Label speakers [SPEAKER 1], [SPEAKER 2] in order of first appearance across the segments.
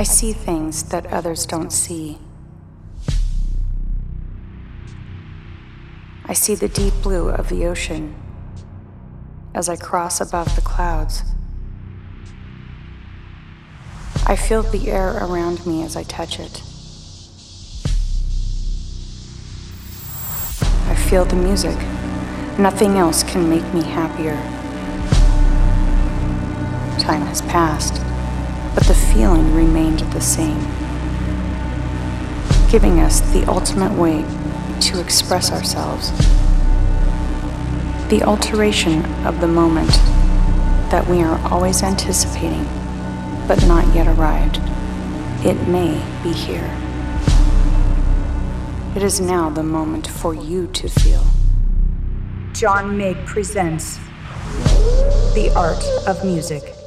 [SPEAKER 1] I see things that others don't see. I see the deep blue of the ocean as I cross above the clouds. I feel the air around me as I touch it. I feel the music. Nothing else can make me happier. Time has passed, but the feeling remained the same, giving us the ultimate way to express ourselves. The alteration of the moment that we are always anticipating but not yet arrived. It may be here. It is now the moment for you to feel. John Mig presents The Art of Music.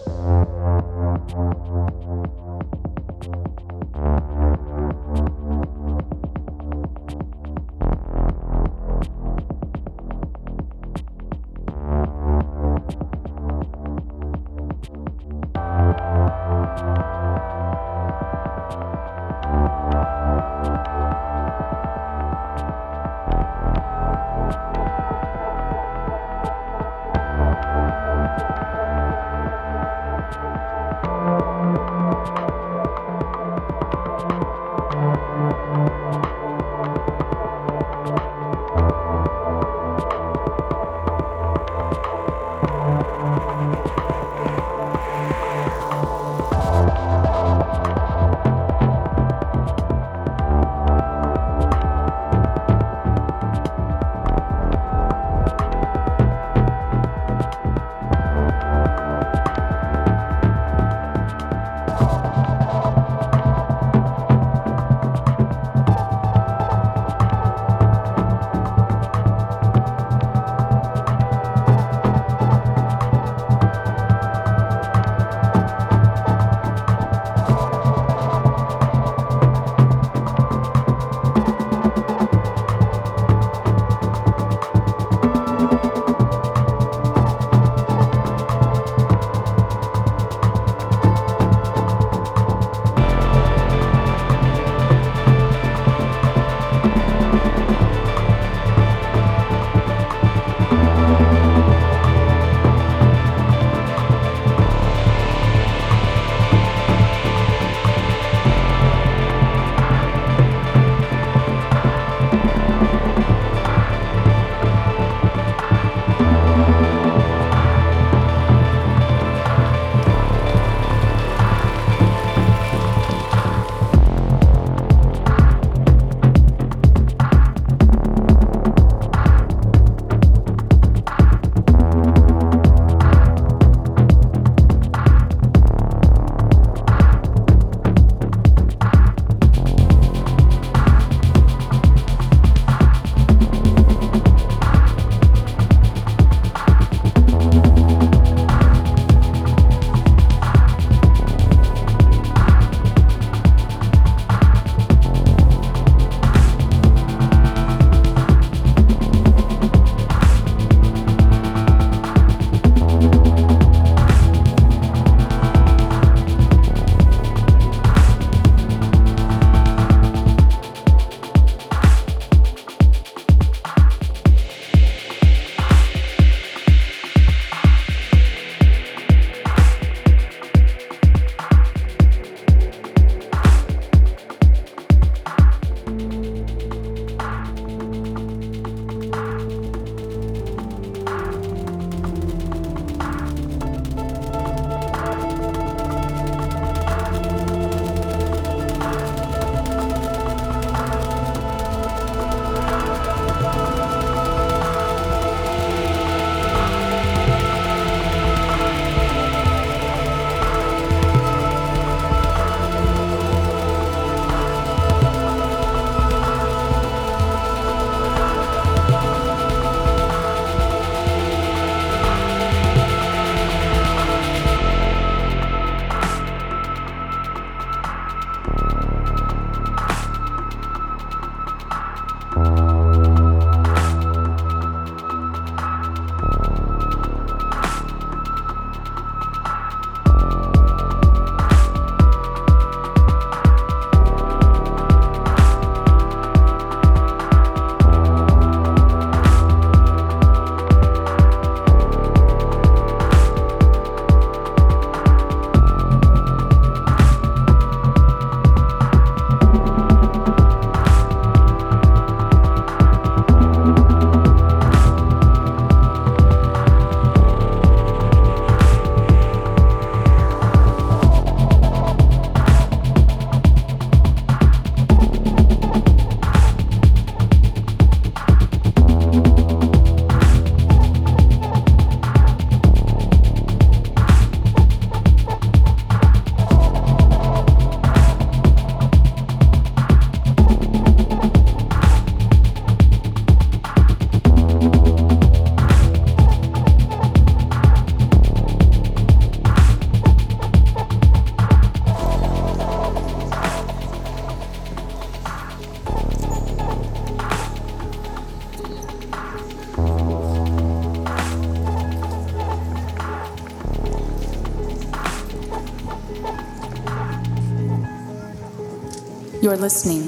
[SPEAKER 1] You're listening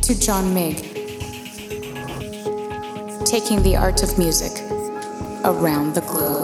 [SPEAKER 1] to John Mig, taking the art of music around the globe,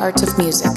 [SPEAKER 1] art of music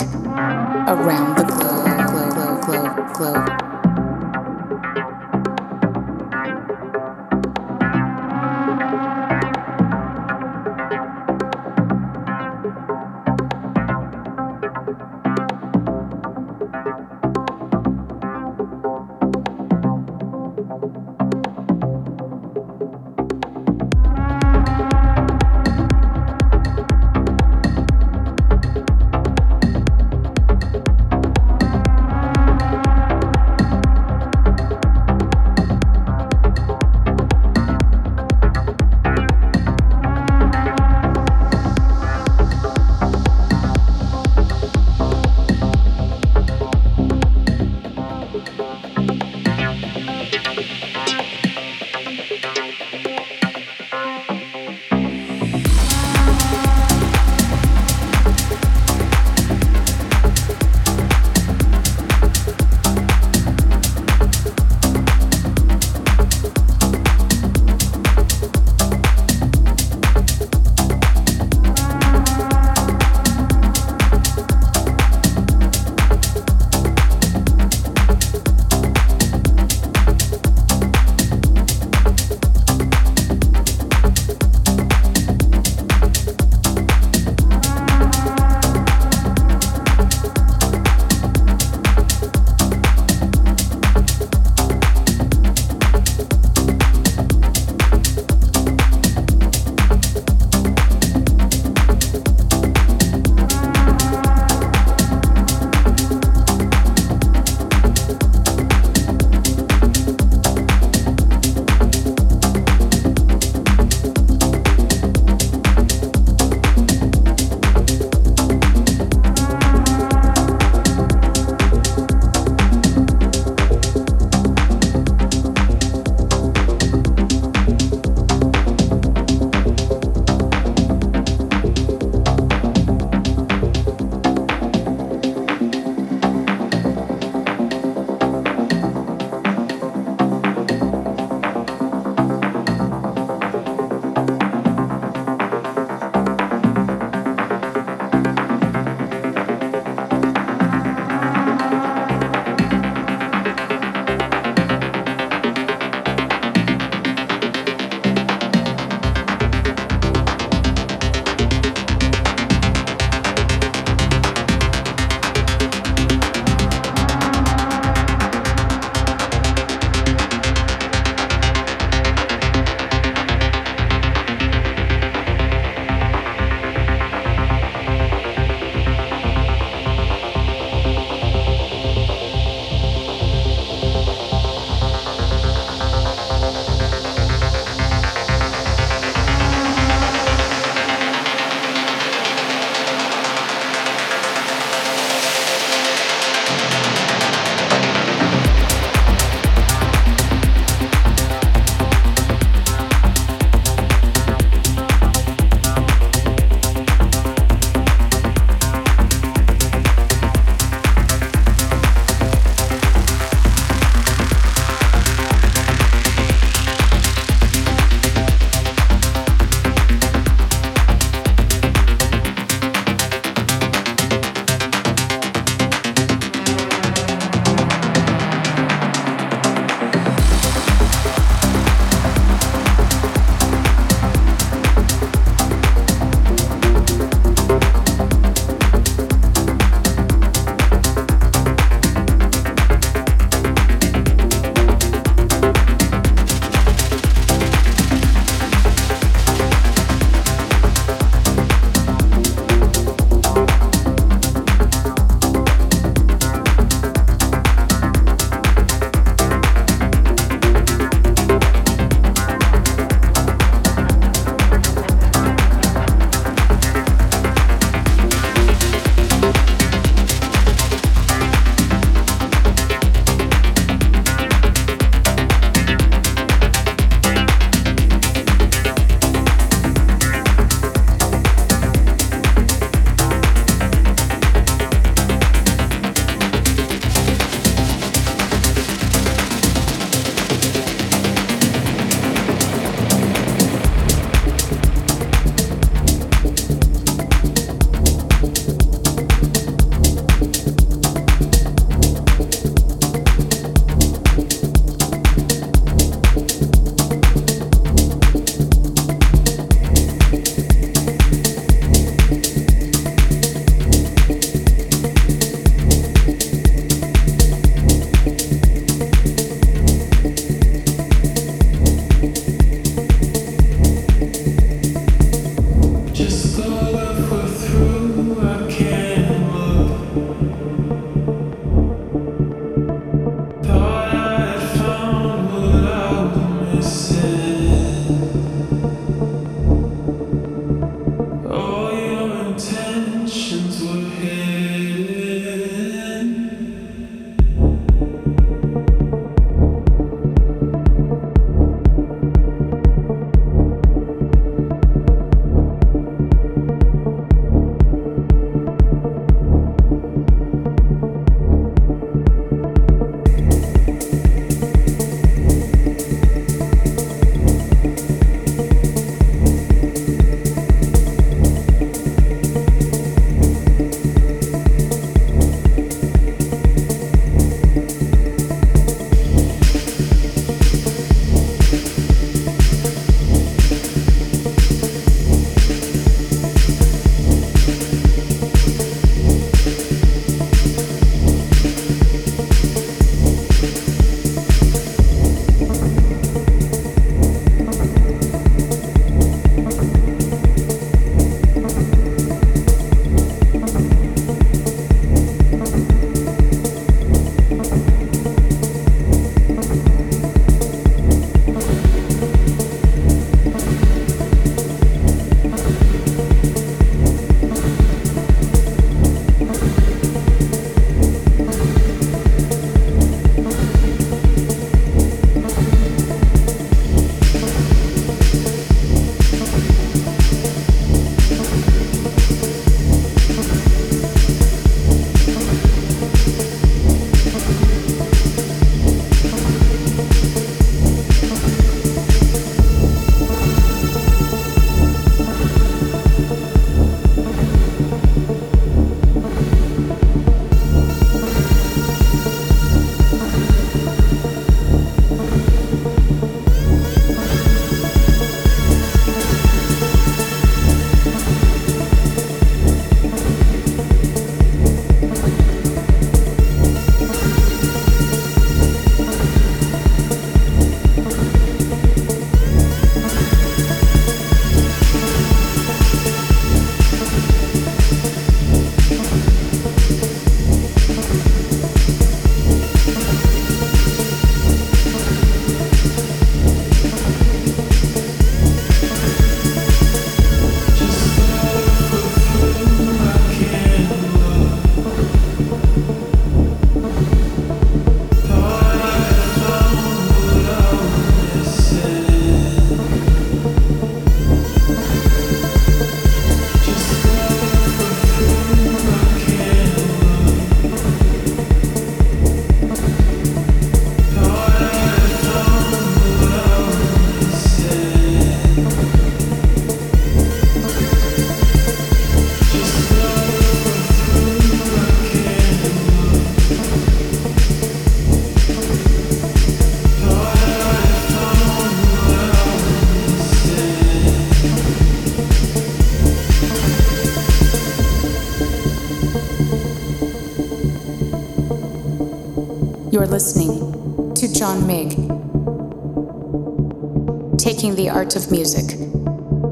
[SPEAKER 2] taking the art of music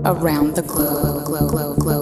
[SPEAKER 2] around the globe, globe, globe, globe.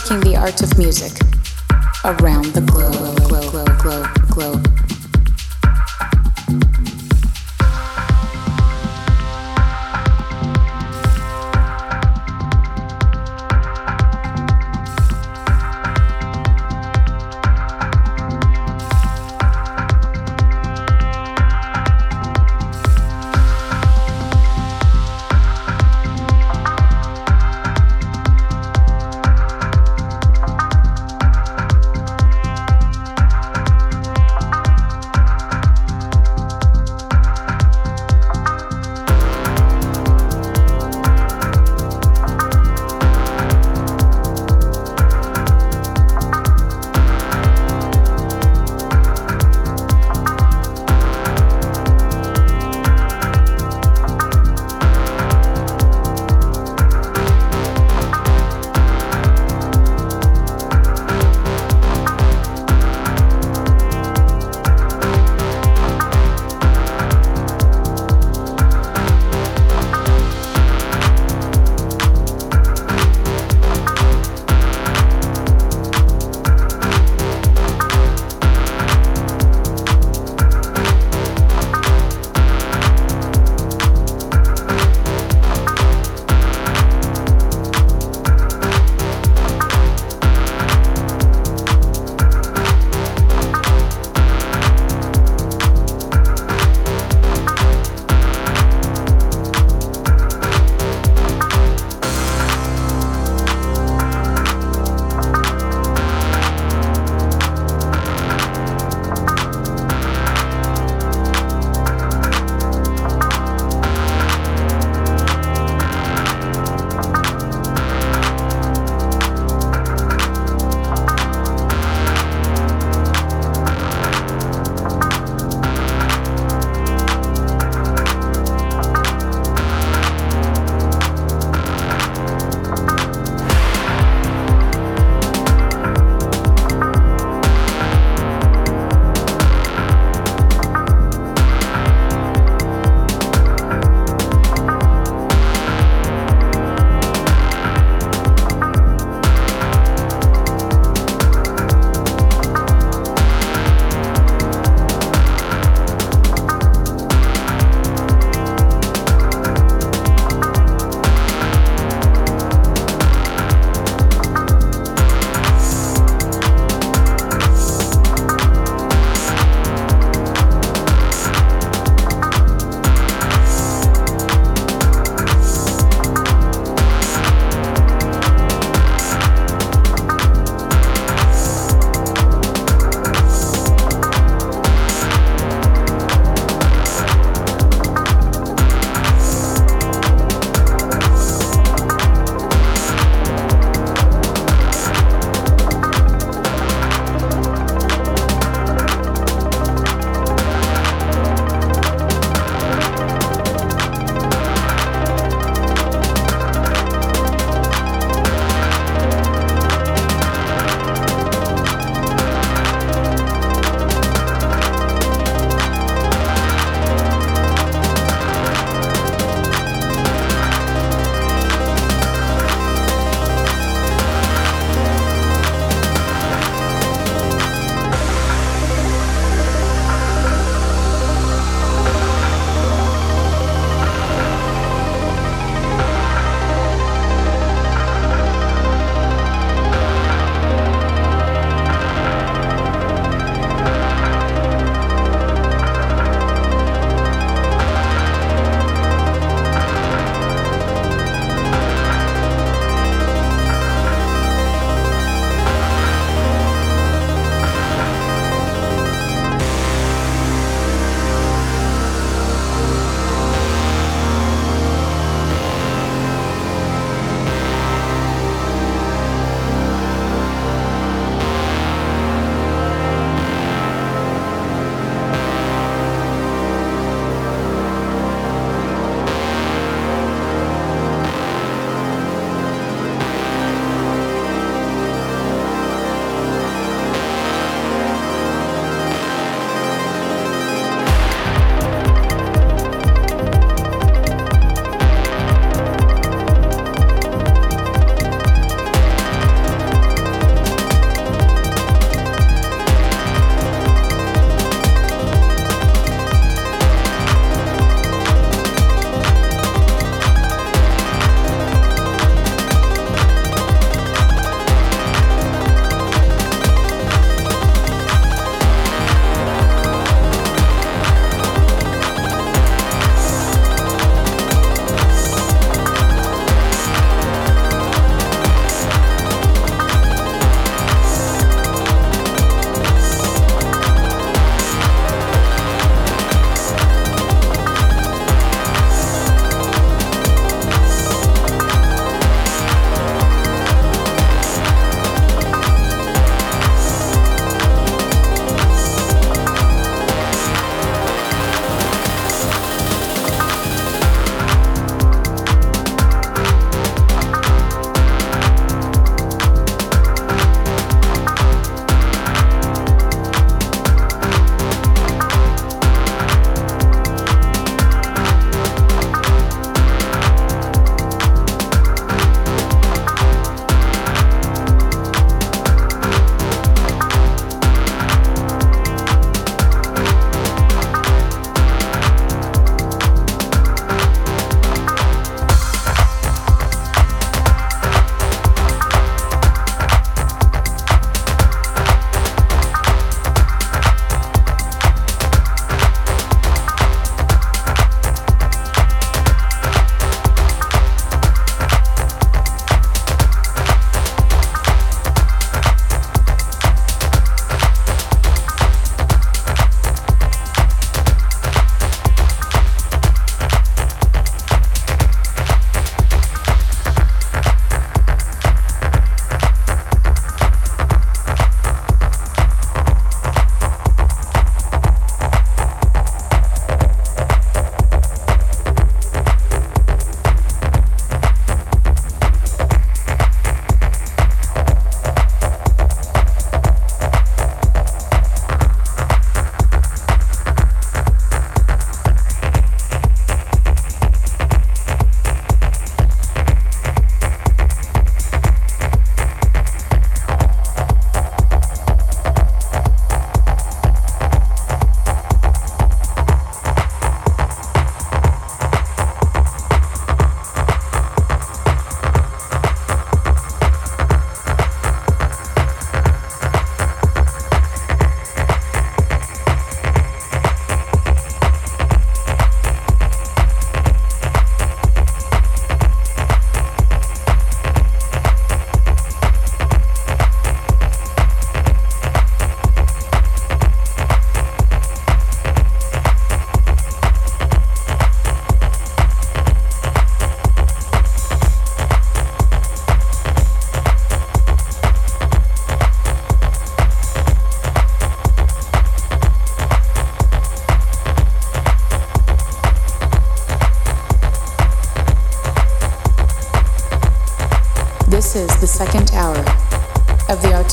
[SPEAKER 1] Taking the art of music around the globe,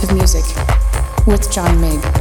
[SPEAKER 1] of Music with John Mig.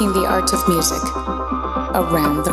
[SPEAKER 2] Taking the art of music around the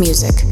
[SPEAKER 1] music